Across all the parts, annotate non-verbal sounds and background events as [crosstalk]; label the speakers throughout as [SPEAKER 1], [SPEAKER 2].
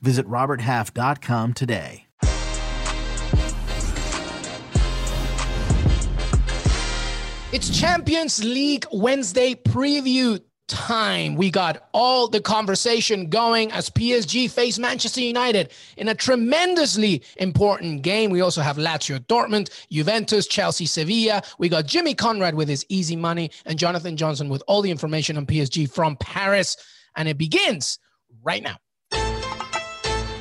[SPEAKER 1] Visit RobertHalf.com today.
[SPEAKER 2] It's Champions League Wednesday preview time. We got all the conversation going as PSG face Manchester United in a tremendously important game. We also have Lazio Dortmund, Juventus, Chelsea, Sevilla. We got Jimmy Conrad with his easy money and Jonathan Johnson with all the information on PSG from Paris. And it begins right now.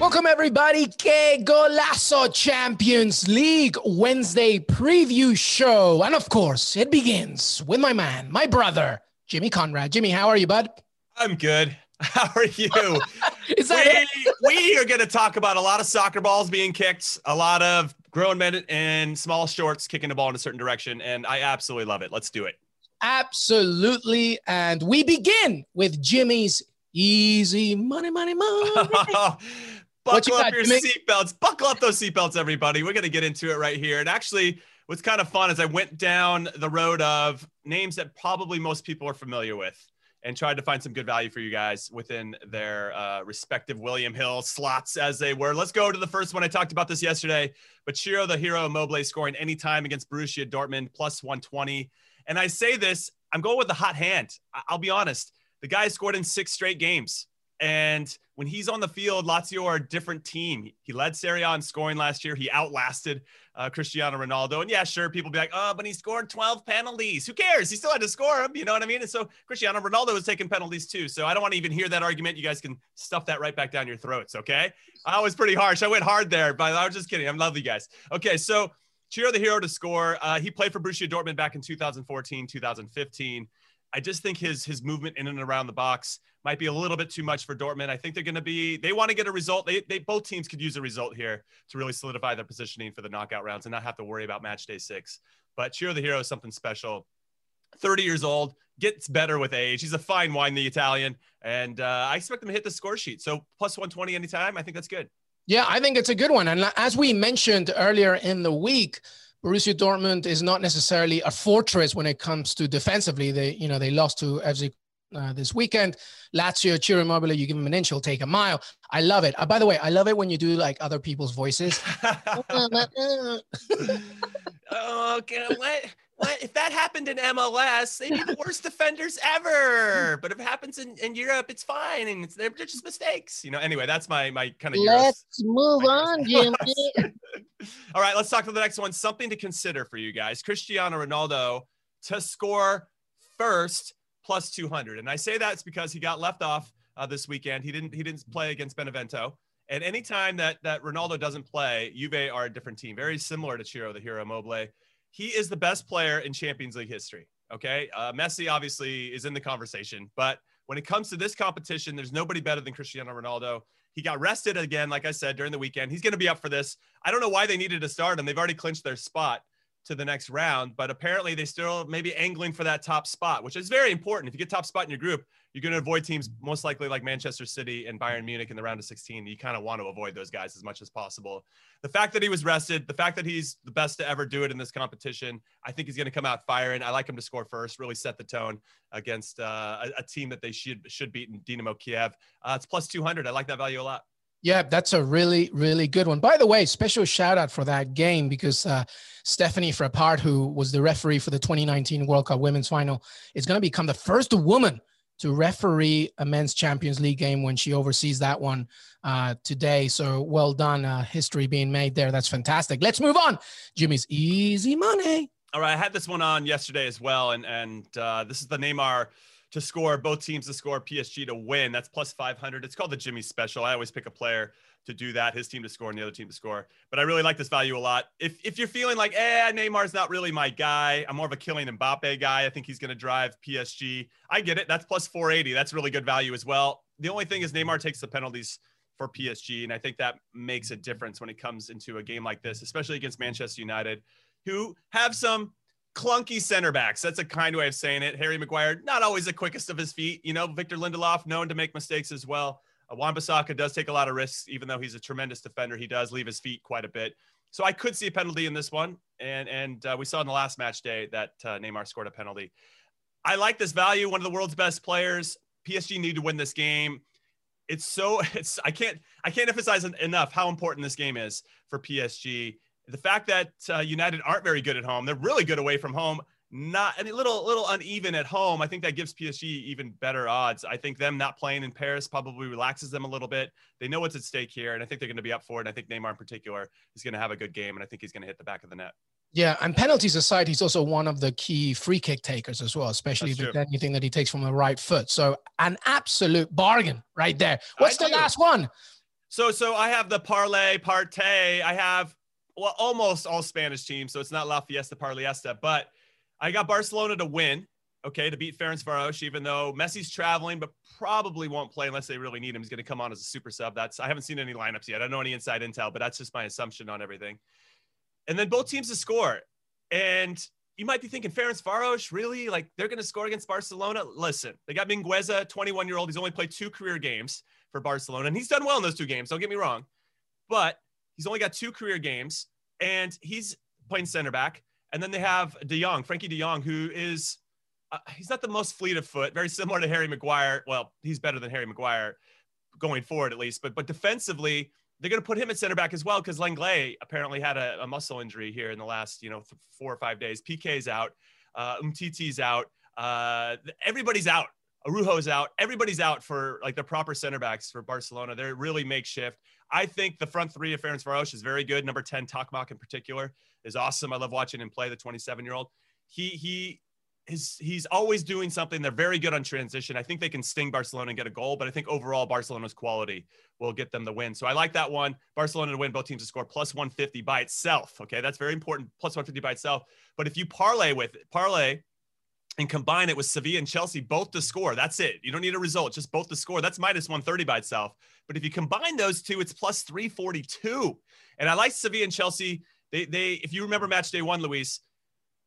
[SPEAKER 2] Welcome, everybody. Qué Golazo Champions League Wednesday preview show. And of course, it begins with my man, my brother, Jimmy Conrad. Jimmy, how are you, bud?
[SPEAKER 3] I'm good. [laughs] How are you? [laughs]
[SPEAKER 2] Is that
[SPEAKER 3] we, we are going to talk about a lot of soccer balls being kicked, a lot of grown men in small shorts kicking the ball in a certain direction. And I absolutely love it. Let's do it.
[SPEAKER 2] Absolutely. And we begin with Jimmy's easy money, money, money. [laughs]
[SPEAKER 3] Buckle up got, your seatbelts. Buckle up those seatbelts, everybody. We're going to get into it right here. And actually, what's kind of fun is I went down the road of names that probably most people are familiar with and tried to find some good value for you guys within their uh, respective William Hill slots as they were. Let's go to the first one. I talked about this yesterday, but Ciro the Hero Immobile scoring anytime against Borussia Dortmund plus 120. And I say this, I'm going with the hot hand. I'll be honest. The guy scored in six straight games. And when he's on the field, Lazio are a different team. He led Serie A in scoring last year. He outlasted uh, Cristiano Ronaldo. And yeah, sure, people be like, oh, but he scored 12 penalties. Who cares? He still had to score them. You know what I mean? And so Cristiano Ronaldo was taking penalties too. So I don't want to even hear that argument. You guys can stuff that right back down your throats. Okay. I was pretty harsh. I went hard there, but I was just kidding. I'm love you guys. Okay. So Ciro the hero to score. Uh, he played for Borussia Dortmund back in 2014, 2015. I just think his his movement in and around the box might be a little bit too much for Dortmund. I think they're going to be they want to get a result. They they both teams could use a result here to really solidify their positioning for the knockout rounds and not have to worry about match day six. But Ciro the Hero is something special. 30 years old, gets better with age. He's a fine wine, the Italian, and uh, I expect him to hit the score sheet. So plus 120 anytime. I think that's good.
[SPEAKER 2] Yeah, I think it's a good one. And as we mentioned earlier in the week, Borussia Dortmund is not necessarily a fortress when it comes to defensively. They, you know, they lost to FC uh, this weekend. Lazio, Ciro Immobile, you give him an inch, he'll take a mile. I love it. Uh, by the way, I love it when you do like other people's voices. [laughs] [laughs]
[SPEAKER 3] oh, okay. What? If that happened in MLS? They'd be the [laughs] worst defenders ever. But if it happens in, in Europe, it's fine, and it's they're just mistakes. You know. Anyway, that's my my kind of.
[SPEAKER 4] Let's move on, Jimmy. [laughs]
[SPEAKER 3] All right, let's talk to the next one. Something to consider for you guys: Cristiano Ronaldo to score first plus 200, and I say that's because he got left off uh, this weekend. He didn't he didn't play against Benevento. And anytime that that Ronaldo doesn't play, Juve are a different team, very similar to Ciro, the hero Immobile he is the best player in Champions League history. Okay. Uh, Messi obviously is in the conversation, but when it comes to this competition, there's nobody better than Cristiano Ronaldo. He got rested again, like I said, during the weekend. He's going to be up for this. I don't know why they needed to start him. They've already clinched their spot to the next round, but apparently they still maybe angling for that top spot, which is very important. If you get top spot in your group, you're going to avoid teams most likely like Manchester City and Bayern Munich in the round of 16. You kind of want to avoid those guys as much as possible. The fact that he was rested, the fact that he's the best to ever do it in this competition, I think he's going to come out firing. I like him to score first, really set the tone against uh, a, a, team that they should should beat in Dynamo Kiev. Uh, it's plus 200. I like that value a lot.
[SPEAKER 2] Yeah, that's a really, really good one. By the way, special shout out for that game because uh, Stephanie Frappart, who was the referee for the 2019 World Cup Women's Final, is going to become the first woman to referee a men's Champions League game when she oversees that one uh, today. So well done, uh, history being made there. That's fantastic. Let's move on. Jimmy's easy money.
[SPEAKER 3] All right, I had this one on yesterday as well, and and uh, this is the Neymar to score both teams to score PSG to win. That's plus 500. It's called the Jimmy special. I always pick a player to do that, his team to score and the other team to score. But I really like this value a lot. If if you're feeling like, eh, Neymar's not really my guy, I'm more of a Kylian Mbappe guy. I think he's going to drive PSG. I get it. That's plus 480. That's really good value as well. The only thing is Neymar takes the penalties for PSG. And I think that makes a difference when it comes into a game like this, especially against Manchester United, who have some clunky center backs. That's a kind way of saying it. Harry Maguire, not always the quickest of his feet. You know, Victor Lindelof, known to make mistakes as well. Uh, Wan-Bissaka does take a lot of risks, even though he's a tremendous defender. He does leave his feet quite a bit. So I could see a penalty in this one. And and uh, we saw in the last match day that uh, Neymar scored a penalty. I like this value. One of the world's best players. PSG need to win this game. It's so [laughs] it's I can't I can't emphasize enough how important this game is for PSG the fact that uh, United aren't very good at home, they're really good away from home. Not a little little uneven at home. I think that gives PSG even better odds. I think them not playing in Paris probably relaxes them a little bit. They know what's at stake here, and I think they're going to be up for it. And I think Neymar in particular is going to have a good game, and I think he's going to hit the back of the net.
[SPEAKER 2] Yeah, and penalties aside, he's also one of the key free kick takers as well, especially with anything that he takes from the right foot. So an absolute bargain right there. What's I the do. last one?
[SPEAKER 3] So so I have the parlay partay. I have well, almost all Spanish teams. So it's not La Fiesta Parliesta, but I got Barcelona to win. Okay, to beat Ferencvaros, even though Messi's traveling, but probably won't play unless they really need him. He's going to come on as a super sub. That's I haven't seen any lineups yet. I don't know any inside intel, but that's just my assumption on everything. And then both teams to score. And you might be thinking, Ferencvaros, really? Like they're going to score against Barcelona? Listen, they got Mingueza, 21 year old. He's only played two career games for Barcelona, and he's done well in those two games. Don't get me wrong. But He's only got two career games, and he's playing center back. And then they have De Jong, Frenkie De Jong, who is uh, he's not the most fleet of foot, very similar to Harry Maguire. Well, he's better than Harry Maguire going forward at least, but but defensively, they're going to put him at center back as well because Lenglet apparently had a, a, muscle injury here in the last you know th- four or five days. PK's out, uh, Umtiti's out, uh, everybody's out. Araujo's out. Everybody's out for like the proper center backs for Barcelona. They're really makeshift. I think the front three of Ferencvaros is very good. Number 10, Tokmac in particular, is awesome. I love watching him play, the 27 year old. He, he, is he's always doing something. They're very good on transition. I think they can sting Barcelona and get a goal, but I think overall Barcelona's quality will get them the win. So I like that one. Barcelona to win, both teams to score plus 150 by itself. Okay, that's very important. Plus 150 by itself. But if you parlay with it, parlay and combine it with Sevilla and Chelsea both to score. That's it. You don't need a result, just both to score. That's minus 130 by itself. But if you combine those two, it's plus 342. And I like Sevilla and Chelsea. They, they, if you remember match day one, Luis,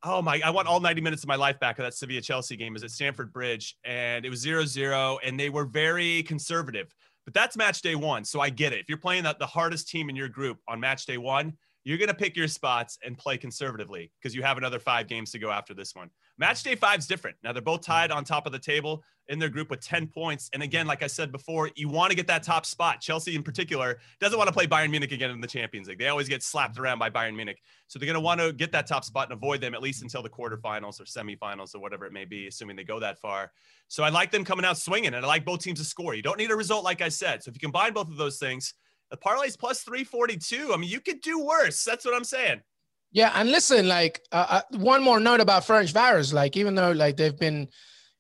[SPEAKER 3] oh my, I want all 90 minutes of my life back of that Sevilla Chelsea game. is at Stamford Bridge and it was 0 0, and they were very conservative. But that's match day one. So I get it. If you're playing the, the hardest team in your group on match day one, you're going to pick your spots and play conservatively because you have another five games to go after this one. Match day five is different. Now they're both tied on top of the table in their group with 10 points. And again, like I said before, you want to get that top spot. Chelsea, in particular, doesn't want to play Bayern Munich again in the Champions League. They always get slapped around by Bayern Munich. So they're going to want to get that top spot and avoid them at least until the quarterfinals or semifinals or whatever it may be, assuming they go that far. So I like them coming out swinging, and I like both teams to score. You don't need a result, like I said. So if you combine both of those things, the parlay's plus 342. I mean, you could do worse. That's what I'm saying.
[SPEAKER 2] Yeah, and listen, like uh, uh, one more note about Ferencvaros. Like even though like they've been,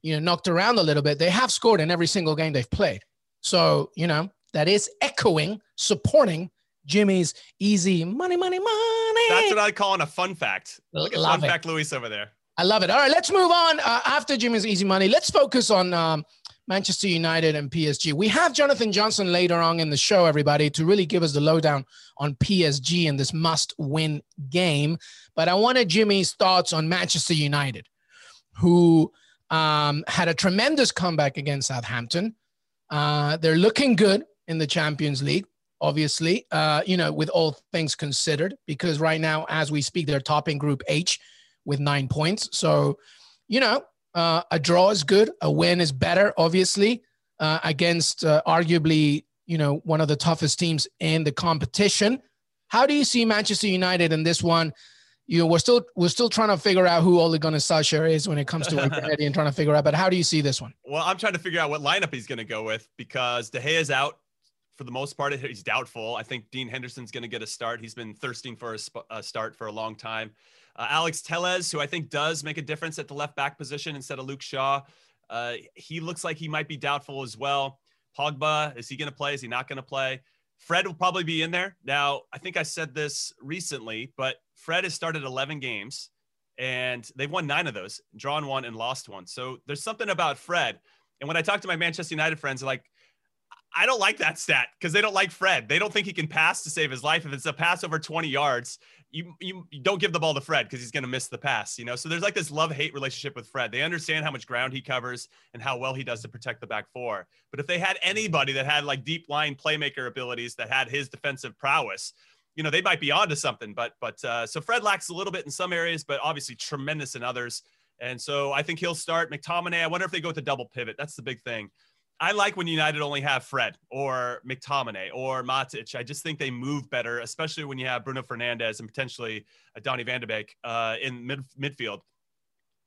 [SPEAKER 2] you know, knocked around a little bit, they have scored in every single game they've played. So you know that is echoing, supporting Jimmy's easy money, money, money.
[SPEAKER 3] That's what I call it a fun fact. Look at fun it. fact, Luis over there.
[SPEAKER 2] I love it. All right, let's move on. Uh, after Jimmy's easy money, let's focus on um, Manchester United and PSG. We have Jonathan Johnson later on in the show, everybody, to really give us the lowdown on PSG in this must win game. But I wanted Jimmy's thoughts on Manchester United, who um, had a tremendous comeback against Southampton. Uh, they're looking good in the Champions League, obviously, uh, you know, with all things considered, because right now, as we speak, they're topping Group H with nine points. So, you know, uh, a draw is good. A win is better, obviously, uh, against uh, arguably you know one of the toughest teams in the competition. How do you see Manchester United in this one? You know, we're still we're still trying to figure out who Ole Gunnar Solskjaer is when it comes to [laughs] Eddie and trying to figure out. But how do you see this one?
[SPEAKER 3] Well, I'm trying to figure out what lineup he's going to go with because De Gea is out for the most part. He's doubtful. I think Dean Henderson's going to get a start. He's been thirsting for a, sp- a start for a long time. Uh, Alex Telles, who I think does make a difference at the left back position instead of Luke Shaw, uh, he looks like he might be doubtful as well. Pogba, is he going to play? Is he not going to play? Fred will probably be in there. Now, I think I said this recently, but Fred has started 11 games and they've won nine of those, drawn one and lost one. So there's something about Fred. And when I talk to my Manchester United friends, like, I don't like that stat because they don't like Fred. They don't think he can pass to save his life. If it's a pass over 20 yards, you you, don't give the ball to Fred because he's going to miss the pass. You know, so there's like this love hate relationship with Fred. They understand how much ground he covers and how well he does to protect the back four. But if they had anybody that had like deep line playmaker abilities that had his defensive prowess, you know, they might be onto something. But but uh, so Fred lacks a little bit in some areas, but obviously tremendous in others. And so I think he'll start McTominay. I wonder if they go with the double pivot. That's the big thing. I like when United only have Fred or McTominay or Matic. I just think they move better, especially when you have Bruno Fernandes and potentially Donny van de Beek uh, in mid- midfield,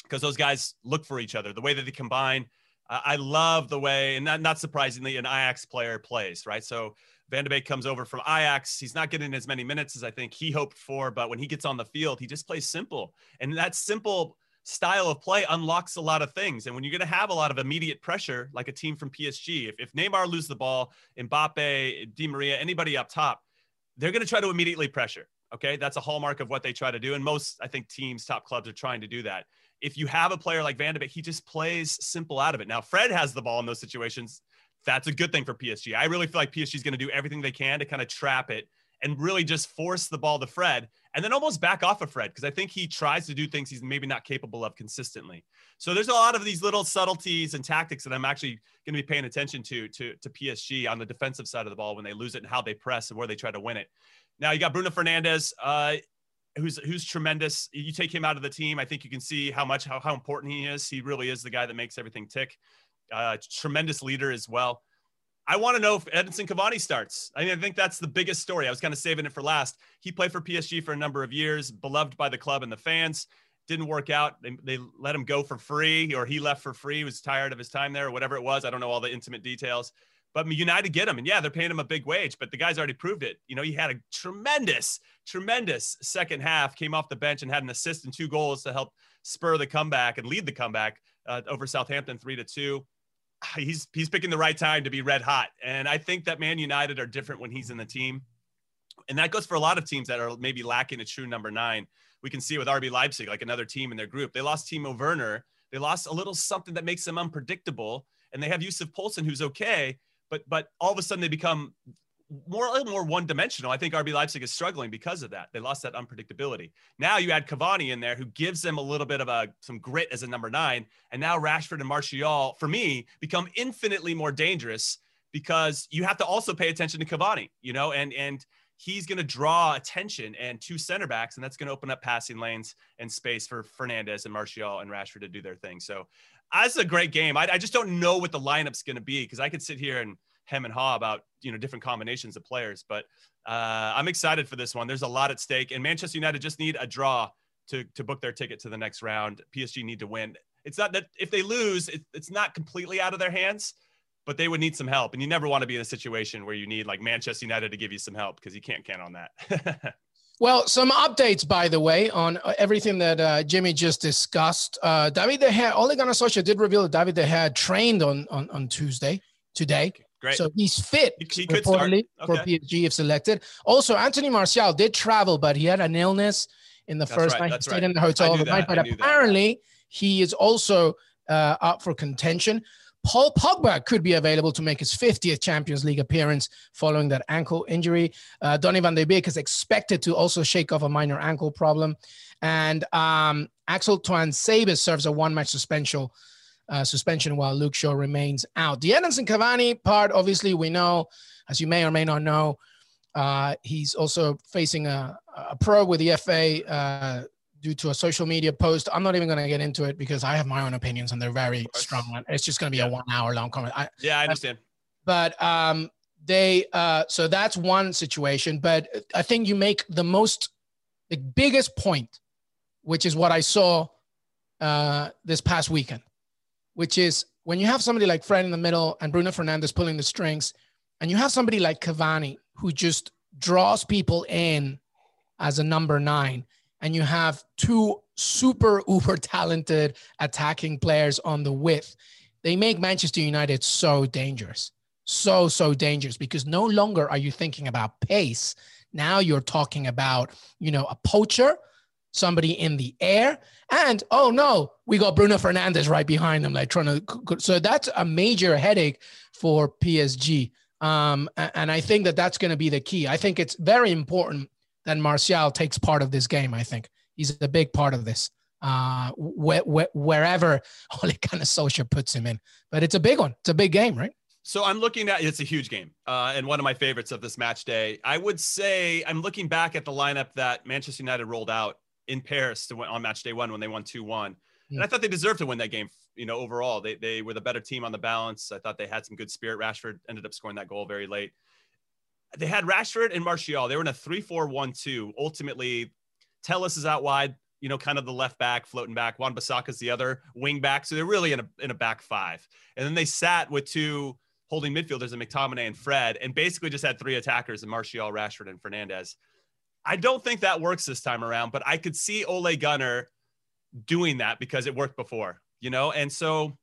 [SPEAKER 3] because those guys look for each other. The way that they combine, uh, I love the way, and not, not surprisingly, an Ajax player plays, right? So Van de Beek comes over from Ajax. He's not getting as many minutes as I think he hoped for, but when he gets on the field, he just plays simple. And that simple style of play unlocks a lot of things. And when you're going to have a lot of immediate pressure, like a team from PSG, if, if Neymar lose the ball, Mbappe, Di Maria, anybody up top, they're going to try to immediately pressure. Okay. That's a hallmark of what they try to do. And most, I think, teams, top clubs are trying to do that. If you have a player like Van he just plays simple out of it. Now, Fred has the ball in those situations. That's a good thing for PSG. I really feel like PSG is going to do everything they can to kind of trap it and really just force the ball to Fred and then almost back off of Fred because I think he tries to do things he's maybe not capable of consistently. So there's a lot of these little subtleties and tactics that I'm actually going to be paying attention to to to PSG on the defensive side of the ball when they lose it and how they press and where they try to win it. Now you got Bruno Fernandes, uh, who's who's tremendous. You take him out of the team, I think you can see how much how, how important he is. He really is the guy that makes everything tick. Uh, tremendous leader as well. I want to know if Edinson Cavani starts. I mean, I think that's the biggest story. I was kind of saving it for last. He played for PSG for a number of years, beloved by the club and the fans. Didn't work out. They, they let him go for free, or he left for free. He was tired of his time there, or whatever it was. I don't know all the intimate details. But United get him, and yeah, they're paying him a big wage. But the guy's already proved it. You know, he had a tremendous, tremendous second half. Came off the bench and had an assist and two goals to help spur the comeback and lead the comeback uh, over Southampton, three to two he's he's picking the right time to be red hot. And I think that Man United are different when he's in the team. And that goes for a lot of teams that are maybe lacking a true number nine. We can see with RB Leipzig, like another team in their group. They lost Timo Werner. They lost a little something that makes them unpredictable. And they have Yusuf Poulsen, who's okay, but but all of a sudden they become more a little more one dimensional. I think RB Leipzig is struggling because of that. They lost that unpredictability. Now you add Cavani in there, who gives them a little bit of a some grit as a number nine, and now Rashford and Martial, for me, become infinitely more dangerous because you have to also pay attention to Cavani, you know, and and he's going to draw attention and two center backs, and that's going to open up passing lanes and space for Fernandes and Martial and Rashford to do their thing. So that's a great game. I, I just don't know what the lineup's going to be because I could sit here and hem and haw about you know different combinations of players. But uh, I'm excited for this one. There's a lot at stake, and Manchester United just need a draw to to book their ticket to the next round. PSG need to win. It's not that if they lose, it, it's not completely out of their hands, but they would need some help. And you never want to be in a situation where you need like Manchester United to give you some help because you can't count on that. [laughs]
[SPEAKER 2] Well, some updates, by the way, on uh, everything that uh, Jimmy just discussed. Uh, David De Gea, Ole Gunnar Solskjaer did reveal that David De Gea trained on, on, on Tuesday, today.
[SPEAKER 3] Great.
[SPEAKER 2] So he's fit
[SPEAKER 3] he, he reportedly
[SPEAKER 2] okay. for PSG if selected. Also, Anthony Martial did travel, but he had an illness in the
[SPEAKER 3] That's
[SPEAKER 2] first
[SPEAKER 3] right.
[SPEAKER 2] night. He stayed
[SPEAKER 3] right.
[SPEAKER 2] in the hotel overnight, but
[SPEAKER 3] knew that.
[SPEAKER 2] apparently he is also uh, up for contention. Paul Pogba could be available to make his 50th Champions League appearance following that ankle injury. Uh, Donny van de Beek is expected to also shake off a minor ankle problem. And um, Axel Tuanzebe serves a one match suspension uh, suspension while Luke Shaw remains out. The Edinson Cavani part, obviously, we know, as you may or may not know, uh, he's also facing a, a probe with the FA uh, due to a social media post. I'm not even going to get into it because I have my own opinions and they're very strong. It's just going to be
[SPEAKER 3] Yeah.
[SPEAKER 2] a one hour long comment. I,
[SPEAKER 3] Yeah, I understand.
[SPEAKER 2] but um, they uh, so that's one situation. But I think you make the most, the biggest point, which is what I saw uh, this past weekend, which is when you have somebody like Fred in the middle and Bruno Fernandes pulling the strings, and you have somebody like Cavani who just draws people in as a number nine, and you have two super [laughs] uber talented attacking players on the width, they make Manchester United so dangerous. So, so dangerous because no longer are you thinking about pace. Now you're talking about, you know, a poacher, somebody in the air, and oh no, we got Bruno Fernandes right behind them, like trying to. So that's a major headache for PSG. Um, and I think that that's going to be the key. I think it's very important that Martial takes part of this game. I think he's a big part of this. Uh, wh- wh- wherever [laughs] Ole Gunnar Solskjaer puts him in, but it's a big one. It's a big game, right?
[SPEAKER 3] So I'm looking at it's a huge game uh, and one of my favorites of this match day. I would say I'm looking back at the lineup that Manchester United rolled out in Paris to win, on match day one when they won 2 1. And hmm. I thought they deserved to win that game, you know, overall. They, they were the better team on the balance. I thought they had some good spirit. Rashford ended up scoring that goal very late. They had Rashford and Martial. They were in a 3 4 1 2. Ultimately, Telles is out wide, you know, kind of the left back, floating back. Wan Bissaka's the other wing back. So they're really in a, in a back five. And then they sat with two holding midfielders and McTominay and Fred, and basically just had three attackers in Martial, Rashford, and Fernandes. I don't think that works this time around, but I could see Ole Gunnar doing that because it worked before, you know? And so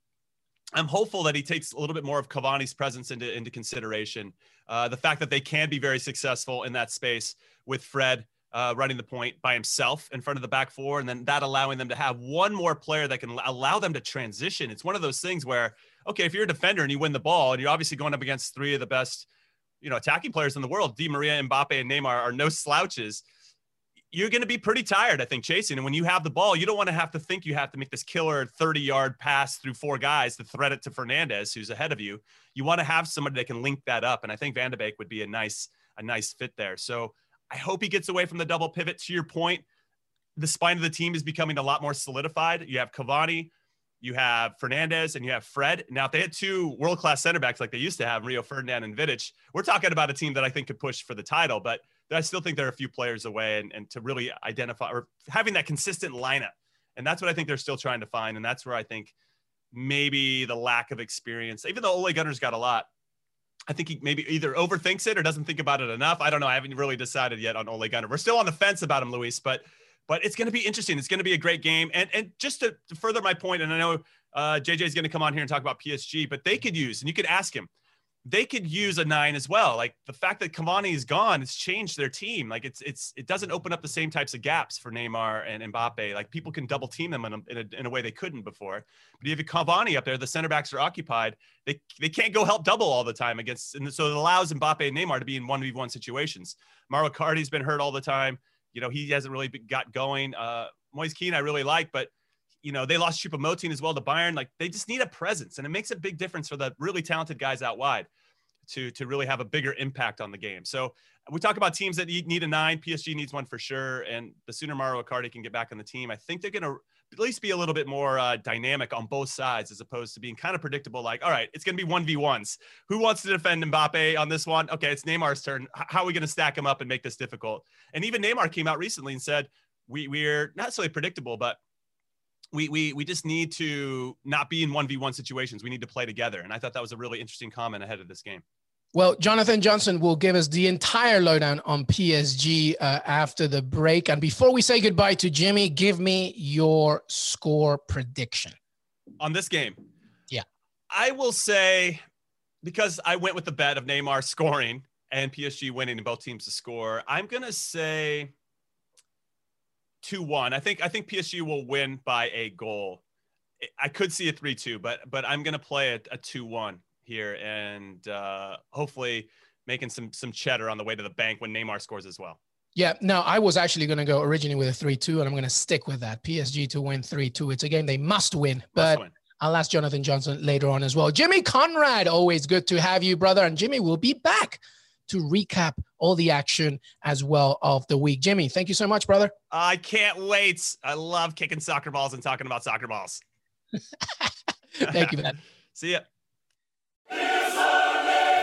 [SPEAKER 3] I'm hopeful that he takes a little bit more of Cavani's presence into, into consideration. Uh, the fact that they can be very successful in that space with Fred uh, running the point by himself in front of the back four, and then that allowing them to have one more player that can allow them to transition. It's one of those things where, okay, if you're a defender and you win the ball, and you're obviously going up against three of the best, you know, attacking players in the world, Di Maria, Mbappe, and Neymar are no slouches you're going to be pretty tired, I think, chasing. And when you have the ball, you don't want to have to think you have to make this killer 30 yard pass through four guys to thread it to Fernandes, who's ahead of you. You want to have somebody that can link that up. And I think Van would be a nice, a nice fit there. So I hope he gets away from the double pivot. To your point, the spine of the team is becoming a lot more solidified. You have Cavani, you have Fernandes and you have Fred. Now, if they had two world class center backs like they used to have, Rio Ferdinand and Vidic, we're talking about a team that I think could push for the title. But I still think they're a few players away and, and to really identify or having that consistent lineup. And that's what I think they're still trying to find. And that's where I think maybe the lack of experience, even though Ole Gunnar's got a lot, I think he maybe either overthinks it or doesn't think about it enough. I don't know. I haven't really decided yet on Ole Gunnar. We're still on the fence about him, Luis, but but it's going to be interesting. It's going to be a great game. And and just to, to further my point, and I know uh, JJ is going to come on here and talk about PSG, but they could use, and you could ask him, they could use a nine as well. Like the fact that Cavani is gone, it's changed their team. Like it's it's it doesn't open up the same types of gaps for Neymar and Mbappe. Like people can double team them in a, in a, in a way they couldn't before. But if you have Cavani up there, the center backs are occupied. They they can't go help double all the time against, and so it allows Mbappe and Neymar to be in one v one situations. Mauro Icardi's been hurt all the time. You know he hasn't really got going. Uh, Moise Kean I really like, but you know, they lost Choupo-Moting as well to Bayern. Like they just need a presence, and it makes a big difference for the really talented guys out wide to to really have a bigger impact on the game. So we talk about teams that need a nine. PSG needs one for sure, and the sooner Mauro Icardi can get back on the team, I think they're going to at least be a little bit more uh, dynamic on both sides as opposed to being kind of predictable. Like, all right, it's going to be one v ones. Who wants to defend Mbappe on this one? Okay, it's Neymar's turn. How are we going to stack him up and make this difficult? And even Neymar came out recently and said we we're not necessarily predictable, but we we we just need to not be in 1v1 situations. We need to play together. And I thought that was a really interesting comment ahead of this game.
[SPEAKER 2] Well, Jonathan Johnson will give us the entire lowdown on PSG uh, after the break. And before we say goodbye to Jimmy, give me your score prediction
[SPEAKER 3] on this game.
[SPEAKER 2] Yeah.
[SPEAKER 3] I will say, because I went with the bet of Neymar scoring and PSG winning and both teams to score, I'm going to say 2 1. I think, I think PSG will win by a goal. I could see a 3 2, but, but I'm going to play a, a 2 1 here and uh, hopefully making some some cheddar on the way to the bank when Neymar scores as well.
[SPEAKER 2] Yeah, no, I was actually going to go originally with a 3 2, and I'm going to stick with that. PSG to win 3 2. It's a game they must win, but must win. I'll ask Jonathan Johnson later on as well. Jimmy Conrad, always good to have you, brother. And Jimmy will be back to recap all the action as well of the week. Jimmy, thank you so much, brother.
[SPEAKER 3] I can't wait. I love kicking soccer balls and talking about soccer balls. [laughs]
[SPEAKER 2] thank you, man. [laughs]
[SPEAKER 3] See ya.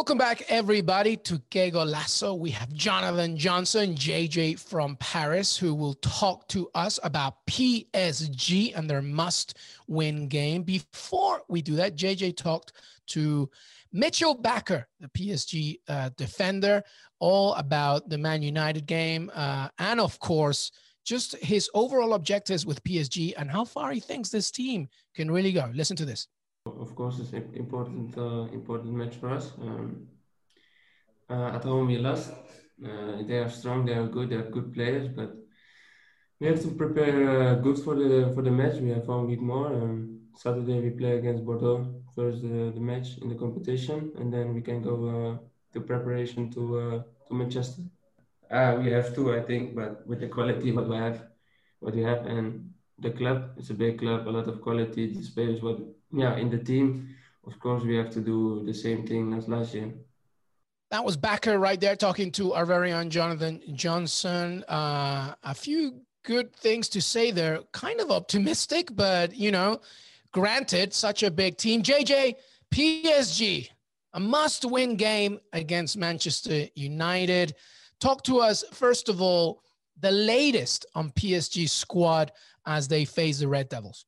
[SPEAKER 2] Welcome back, everybody, to Qué Golazo. We have Jonathan Johnson, JJ from Paris, who will talk to us about PSG and their must win game. Before we do that, JJ talked to Mitchel Bakker, the PSG uh, defender, all about the Man United game. Uh, and of course, just his overall objectives with PSG and how far he thinks this team can really go. Listen to this.
[SPEAKER 5] Of course, it's an important uh, important match for us. Um, uh, at home we lost. Uh, they are strong. They are good. They are good players, but we have to prepare uh, good for the for the match. We have one week more. Um, Saturday we play against Bordeaux first the, the match in the competition, and then we can go uh, to preparation to uh, to Manchester. we have two, I think, but with the quality what we have, what we have, and the club, it's a big club, a lot of quality. The players, what yeah, in the team, of course, we have to do the same thing as last year.
[SPEAKER 2] That was Bakker right there talking to our very own Jonathan Johnson. Uh, a few good things to say there. Kind of optimistic, but you know, granted, such a big team. JJ, PSG, a must win game against Manchester United. Talk to us, first of all, the latest on PSG squad as they face the Red Devils.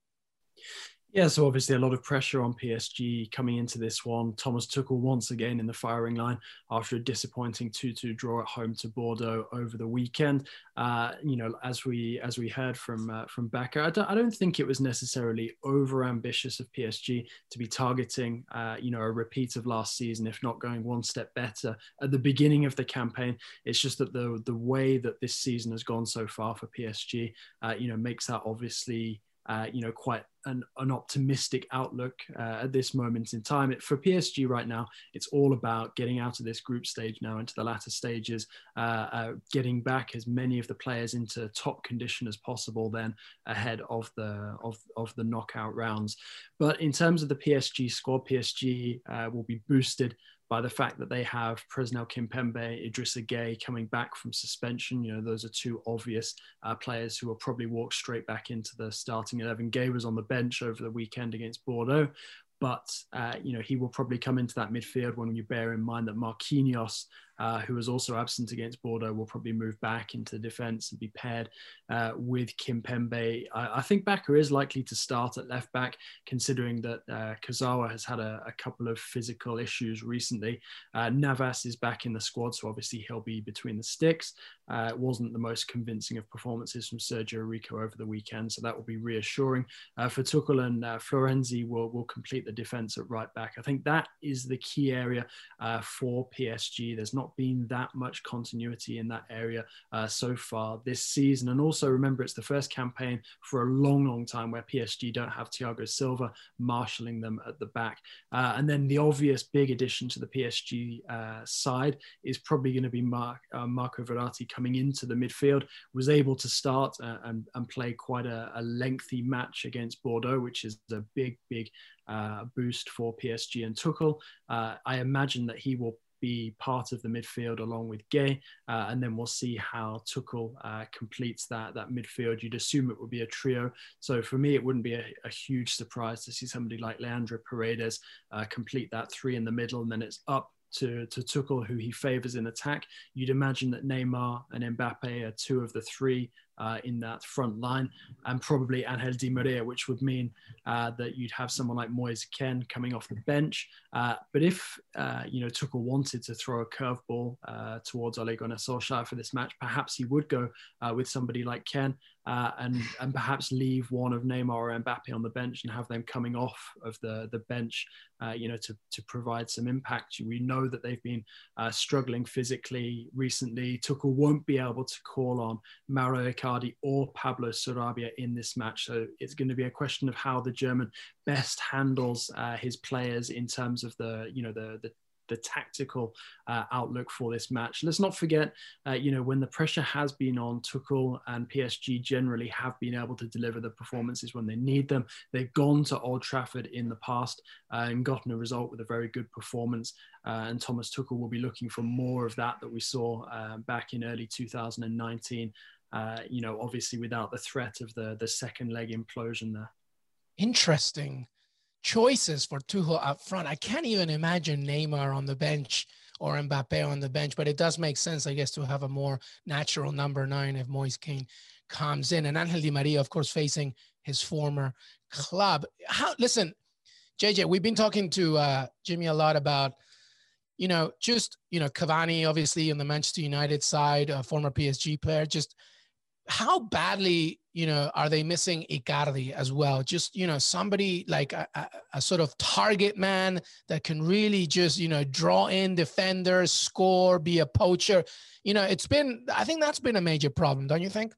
[SPEAKER 6] Yeah, so obviously a lot of pressure on PSG coming into this one. Thomas Tuchel once again in the firing line after a disappointing 2-2 draw at home to Bordeaux over the weekend. Uh, you know, as we as we heard from uh, from Bakker, I don't, I don't think it was necessarily over ambitious of PSG to be targeting, uh, you know, a repeat of last season, if not going one step better at the beginning of the campaign. It's just that the the way that this season has gone so far for PSG, uh, you know, makes that obviously uh, you know, quite an, an optimistic outlook uh, at this moment in time. It, for PSG right now, it's all about getting out of this group stage now into the latter stages, uh, uh, getting back as many of the players into top condition as possible, then ahead of the of, of the knockout rounds. But in terms of the PSG squad, PSG uh, will be boosted by the fact that they have Presnel Kimpembe, Idrissa Gueye coming back from suspension. You know, those are two obvious uh, players who will probably walk straight back into the starting 11. Gueye was on the bench over the weekend against Bordeaux, but uh, you know he will probably come into that midfield when you bear in mind that Marquinhos uh, who was also absent against Bordeaux, will probably move back into the defence and be paired uh, with Kimpembe. I, I, think Bakker is likely to start at left back, considering that uh, Kurzawa has had a, a, couple of physical issues recently. Uh, Navas is back in the squad, so obviously he'll be between the sticks. Uh, it wasn't the most convincing of performances from Sergio Rico over the weekend, so that will be reassuring. Uh, for Tuchel and uh, Florenzi will, will complete the defence at right back. I think that is the key area for PSG. There's not been that much continuity in that area uh, so far this season. And also remember, it's the first campaign for a long, long time where PSG don't have Thiago Silva marshalling them at the back. Uh, and then the obvious big addition to the PSG uh, side is probably going to be Mark, uh, Marco Verratti coming into the midfield, was able to start uh, and, and play quite a, a lengthy match against Bordeaux, which is a big, big uh, boost for PSG and Tuchel. Uh, I imagine that he will be part of the midfield along with Gueye, uh, and then we'll see how Tuchel uh, completes that that midfield. You'd assume it would be a trio. So for me, it wouldn't be a, a huge surprise to see somebody like Leandro Paredes uh, complete that three in the middle, and then it's up to, to Tuchel, who he favours in attack. You'd imagine that Neymar and Mbappe are two of the three uh, in that front line, and probably Angel Di Maria, which would mean uh, that you'd have someone like Moise Kean coming off the bench. Uh, but if uh, you know Tuchel wanted to throw a curveball uh, towards Ole Gunnar Solskjaer for this match, perhaps he would go uh, with somebody like Kean and and perhaps leave one of Neymar or Mbappe on the bench and have them coming off of the the bench, you know, to to provide some impact. We know that they've been struggling physically recently. Tuchel won't be able to call on Mauro Or Pablo Sarabia in this match. So it's going to be a question of how the German best handles uh, his players in terms of the, you know, the, the the tactical uh, outlook for this match. Let's not forget, uh, you know, when the pressure has been on Tuchel and PSG generally have been able to deliver the performances when they need them. They've gone to Old Trafford in the past uh, and gotten a result with a very good performance. Uh, and Thomas Tuchel will be looking for more of that that we saw uh, back in early 2019 uh, you know, obviously without the threat of the the second leg implosion there.
[SPEAKER 2] Interesting. choices for Tuchel up front. I can't even imagine Neymar on the bench or Mbappe on the bench, but it does make sense, I guess, to have a more natural number nine if Moise Kean comes in. And Angel Di Maria, of course, facing his former club. How listen, JJ, we've been talking to uh, Jimmy a lot about, you know, just you know Cavani, obviously on the Manchester United side, a former PSG player. Just how badly you know are they missing Icardi as well? Just you know somebody like a, a, a, sort of target man that can really just you know draw in defenders, score, be a poacher. You know, it's been I think that's been a major problem, don't you think?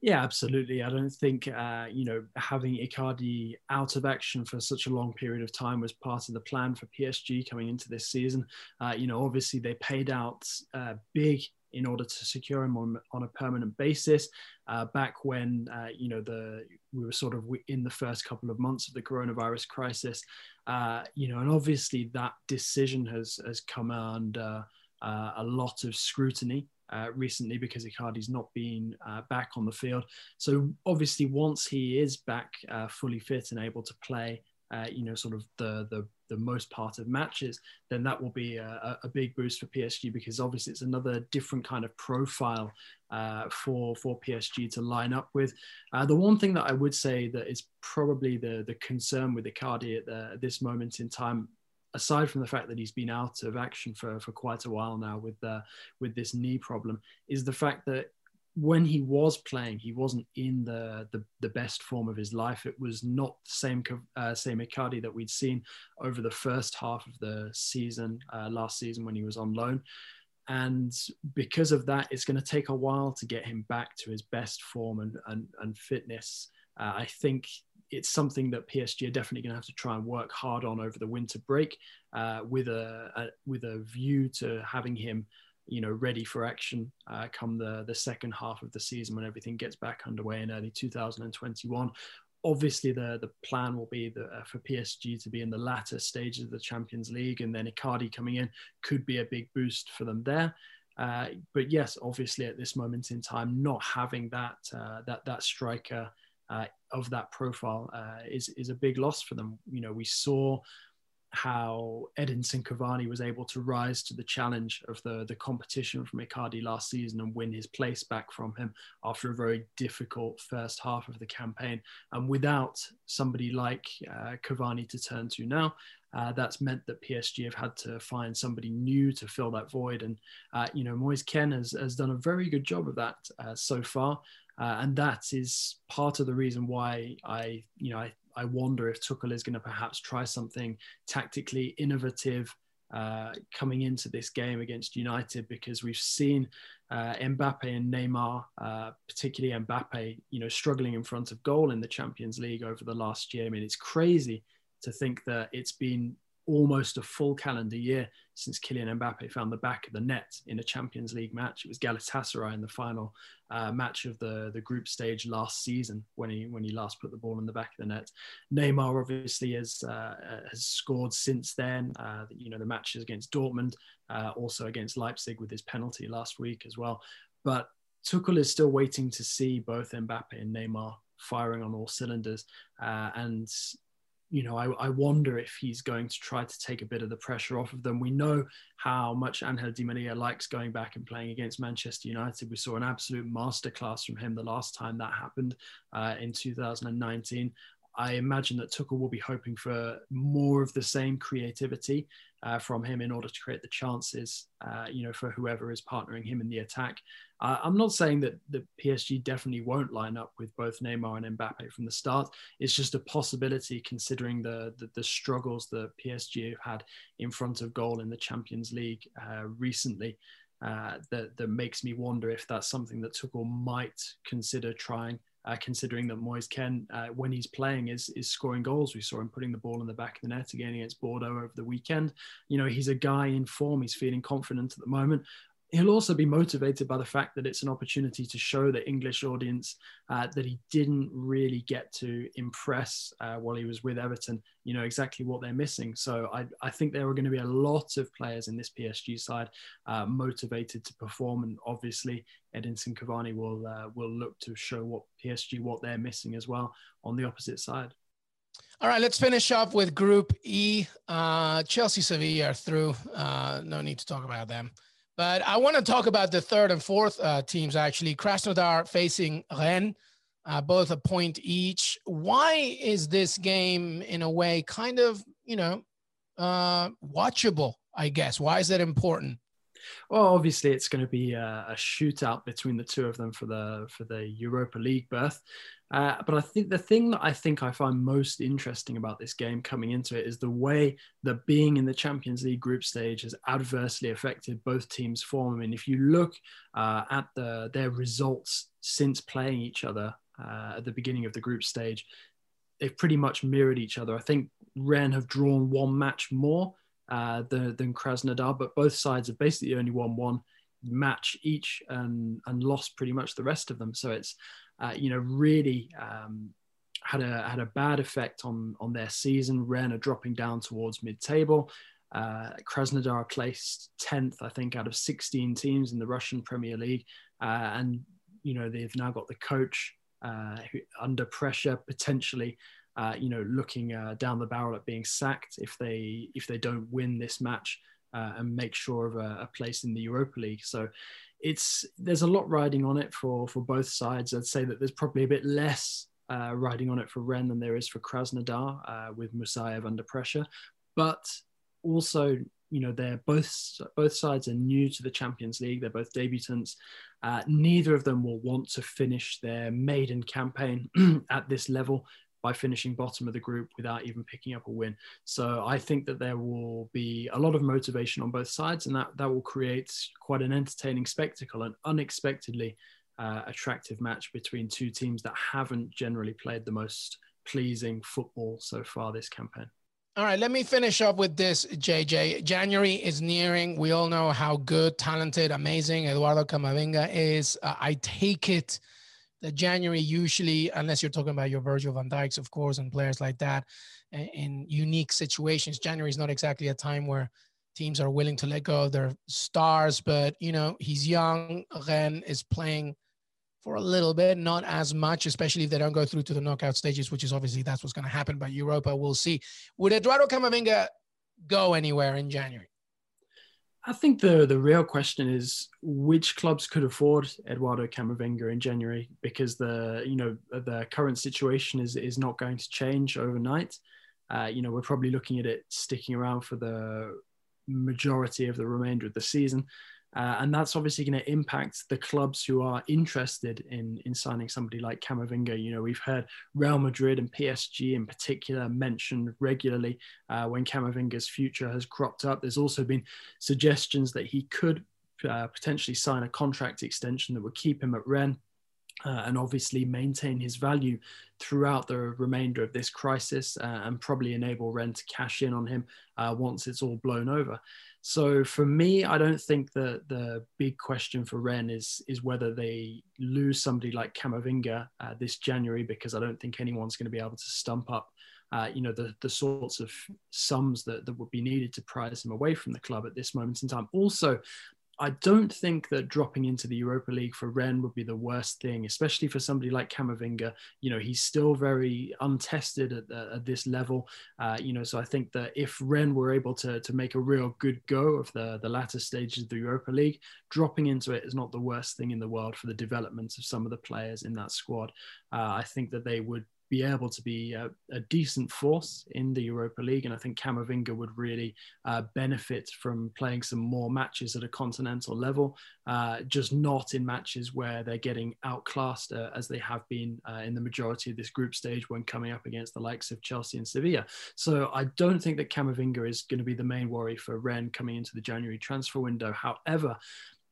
[SPEAKER 6] Yeah, absolutely. I don't think uh, you know having Icardi out of action for such a long period of time was part of the plan for PSG coming into this season. Uh, you know, obviously they paid out uh, big in order to secure him on, on a permanent basis. Uh, back when uh, you know the we were sort of in the first couple of months of the coronavirus crisis, uh, you know, and obviously that decision has has come under uh, a lot of scrutiny uh, recently because Icardi's not been uh, back on the field. So obviously, once he is back fully fit and able to play, uh, you know, sort of the, the the most part of matches, then that will be a, a big boost for PSG because obviously it's another different kind of profile uh, for for PSG to line up with. Uh, the one thing that I would say that is probably the the concern with Icardi at, the, at this moment in time aside from the fact that he's been out of action for, for quite a while now with uh, with this knee problem, is the fact that when he was playing, he wasn't in the, the, the best form of his life. It was not the same uh, same Icardi that we'd seen over the first half of the season uh, last season when he was on loan. And because of that, it's going to take a while to get him back to his best form and, and, and fitness. Uh, I think it's something that PSG are definitely going to have to try and work hard on over the winter break, uh, with a, a, with a view to having him, you know, ready for action uh, come the the second half of the season when everything gets back underway in early 2021. Obviously, the the plan will be the, uh, for PSG to be in the latter stages of the Champions League, and then Icardi coming in could be a big boost for them there. Uh, but yes, obviously at this moment in time, not having that uh, that that striker uh, of that profile uh, is is a big loss for them. You know, we saw how Edinson Cavani was able to rise to the challenge of the the competition from Icardi last season and win his place back from him after a very difficult first half of the campaign. And without somebody like uh, Cavani to turn to now, uh, that's meant that PSG have had to find somebody new to fill that void. And, uh, you know, Moise Kean has, has done a very good job of that uh, so far. Uh, and that is part of the reason why I, you know, I, I wonder if Tuchel is going to perhaps try something tactically innovative uh, coming into this game against United because we've seen uh, Mbappe and Neymar, uh, particularly Mbappe, you know, struggling in front of goal in the Champions League over the last year. I mean, it's crazy to think that it's been almost a full calendar year since Kylian Mbappe found the back of the net in a Champions League match. It was Galatasaray in the final uh, match of the, the group stage last season when he when he last put the ball in the back of the net. Neymar obviously has uh, has scored since then. Uh, you know the matches against Dortmund, uh, also against Leipzig with his penalty last week as well. But Tuchel is still waiting to see both Mbappe and Neymar firing on all cylinders. Uh, and you know, I, I, wonder if he's going to try to take a bit of the pressure off of them. We know how much Angel Di Maria likes going back and playing against Manchester United. We saw an absolute masterclass from him the last time that happened uh, in 2019. I imagine that Tuchel will be hoping for more of the same creativity uh, from him in order to create the chances, uh, you know, for whoever is partnering him in the attack. Uh, I'm not saying that the PSG definitely won't line up with both Neymar and Mbappe from the start. It's just a possibility considering the the, the struggles that PSG have had in front of goal in the Champions League uh, recently. Uh, that that makes me wonder if that's something that Tuchel might consider trying uh, considering that Moise Kean, uh, when he's playing, is is scoring goals. We saw him putting the ball in the back of the net again against Bordeaux over the weekend. You know, he's a guy in form. He's feeling confident at the moment he'll also be motivated by the fact that it's an opportunity to show the English audience uh, that he didn't really get to impress uh, while he was with Everton, you know, exactly what they're missing. So I, I think there are going to be a lot of players in this PSG side uh, motivated to perform. And obviously, Edinson Cavani will, uh, will look to show what PSG, what they're missing as well on the opposite side.
[SPEAKER 2] All right, let's finish up with Group E. Uh, Chelsea, Sevilla are through. Uh, no need to talk about them. But I want to talk about the third and fourth uh, teams, actually. Krasnodar facing Rennes, uh, both a point each. Why is this game, in a way, kind of, you know, uh, watchable, I guess? Why is that important?
[SPEAKER 6] Well, obviously, it's going to be a, a, shootout between the two of them for the for the Europa League berth. Uh, but I think the thing that I think I find most interesting about this game coming into it is the way that being in the Champions League group stage has adversely affected both teams' form. I mean, if you look uh, at the their results since playing each other uh, at the beginning of the group stage, they've pretty much mirrored each other. I think Rennes have drawn one match more uh, than, than Krasnodar, but both sides have basically only won one match each and, and lost pretty much the rest of them. So it's, uh, you know, really um, had a had a bad effect on on their season. Rennes are dropping down towards mid table. Uh, Krasnodar placed 10th, I think, out of 16 teams in the Russian Premier League. Uh, and, you know, they've now got the coach uh, who, under pressure, potentially uh, you know, looking uh, down the barrel at being sacked if they if they don't win this match uh, and make sure of a, a, place in the Europa League. So it's there's a lot riding on it for for both sides. I'd say that there's probably a bit less uh, riding on it for Rennes than there is for Krasnodar uh, with Musayev under pressure, but also you know they're both both sides are new to the Champions League. They're both debutants. Uh, neither of them will want to finish their maiden campaign [clears throat] at this level by finishing bottom of the group without even picking up a win. So I think that there will be a lot of motivation on both sides, and that that will create quite an entertaining spectacle and unexpectedly uh, attractive match between two teams that haven't generally played the most pleasing football so far this campaign.
[SPEAKER 2] All right, let me finish up with this, JJ. January is nearing. We all know how good, talented, amazing Eduardo Camavinga is. Uh, I take it January usually, unless you're talking about your Virgil van Dijks, of course, and players like that, in unique situations, January is not exactly a time where teams are willing to let go of their stars. But you know, he's young. Rennes is playing for a little bit, not as much, especially if they don't go through to the knockout stages, which is obviously that's what's going to happen. But Europa, we'll see. Would Eduardo Camavinga go anywhere in January?
[SPEAKER 6] I think the the real question is which clubs could afford Eduardo Camavinga in January because the you know the current situation is is not going to change overnight. Uh, you know we're probably looking at it sticking around for the majority of the remainder of the season. Uh, and that's obviously going to impact the clubs who are interested in in signing somebody like Camavinga. You know, we've heard Real Madrid and PSG in particular mentioned regularly uh, when Camavinga's future has cropped up. There's also been suggestions that he could uh, potentially sign a contract extension that would keep him at Rennes uh, and obviously maintain his value throughout the remainder of this crisis uh, and probably enable Rennes to cash in on him uh, once it's all blown over. So for me, I don't think that the big question for Rennes is is whether they lose somebody like Camavinga uh, this January because I don't think anyone's going to be able to stump up. Uh, you know the the sorts of sums that, that would be needed to prize him away from the club at this moment in time. Also, I don't think that dropping into the Europa League for Rennes would be the worst thing, especially for somebody like Camavinga. You know, he's still very untested at, the, at this level. Uh, you know, so I think that if Rennes were able to, to make a real good go of the, the latter stages of the Europa League, dropping into it is not the worst thing in the world for the development of some of the players in that squad. Uh, I think that they would be able to be a, a, decent force in the Europa League. And I think Camavinga would really uh, benefit from playing some more matches at a continental level, uh, just not in matches where they're getting outclassed uh, as they have been uh, in the majority of this group stage when coming up against the likes of Chelsea and Sevilla. So I don't think that Camavinga is going to be the main worry for Rennes coming into the January transfer window. However,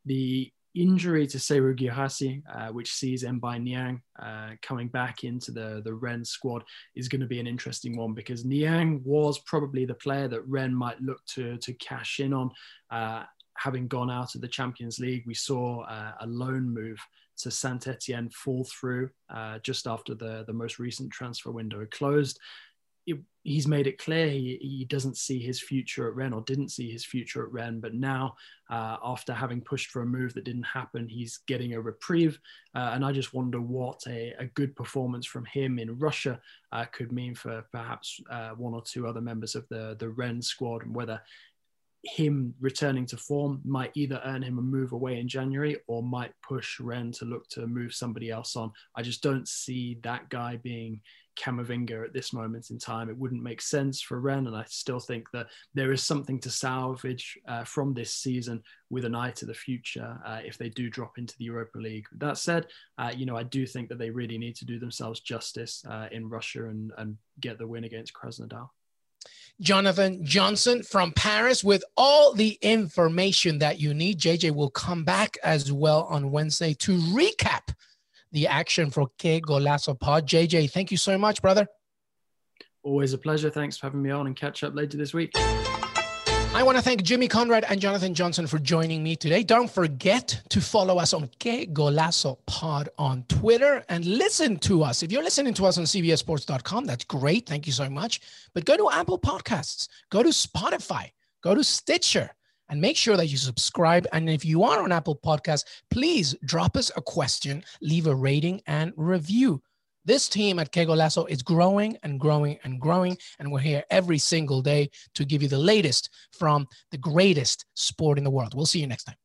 [SPEAKER 6] the injury to Serhou Guirassy, uh, which sees M'Baye Niang uh, coming back into the, the Rennes squad, is going to be an interesting one because Niang was probably the player that Rennes might look to, to cash in on. Uh, having gone out of the Champions League, we saw uh, a loan move to Saint Etienne fall through uh, just after the, the most recent transfer window closed it, he's made it clear he, he doesn't see his future at Rennes or didn't see his future at Rennes. But now, uh, after having pushed for a move that didn't happen, he's getting a reprieve. Uh, and I just wonder what a, a, good performance from him in Russia uh, could mean for perhaps uh, one or two other members of the, the Rennes squad and whether him returning to form might either earn him a move away in January or might push Rennes to look to move somebody else on. I just don't see that guy being Camavinga at this moment in time. It wouldn't make sense for Rennes, and I still think that there is something to salvage uh, from this season with an eye to the future uh, if they do drop into the Europa League. That said, uh, you know, I do think that they really need to do themselves justice uh, in Russia and, and get the win against Krasnodar.
[SPEAKER 2] Jonathan Johnson from Paris with all the information that you need. JJ will come back as well on Wednesday to recap the action for Qué Golazo Pod. JJ, thank you so much, brother.
[SPEAKER 6] Always a pleasure. Thanks for having me on and catch up later this week.
[SPEAKER 2] I want to thank Jimmy Conrad and Jonathan Johnson for joining me today. Don't forget to follow us on Qué Golazo Pod on Twitter and listen to us. If you're listening to us on CBSSports.com, that's great. Thank you so much. But go to Apple Podcasts, go to Spotify, go to Stitcher, and make sure that you subscribe. And if you are on Apple Podcasts, please drop us a question, leave a rating, and review. This team at Qué Golazo is growing and growing and growing, and we're here every single day to give you the latest from the greatest sport in the world. We'll see you next time.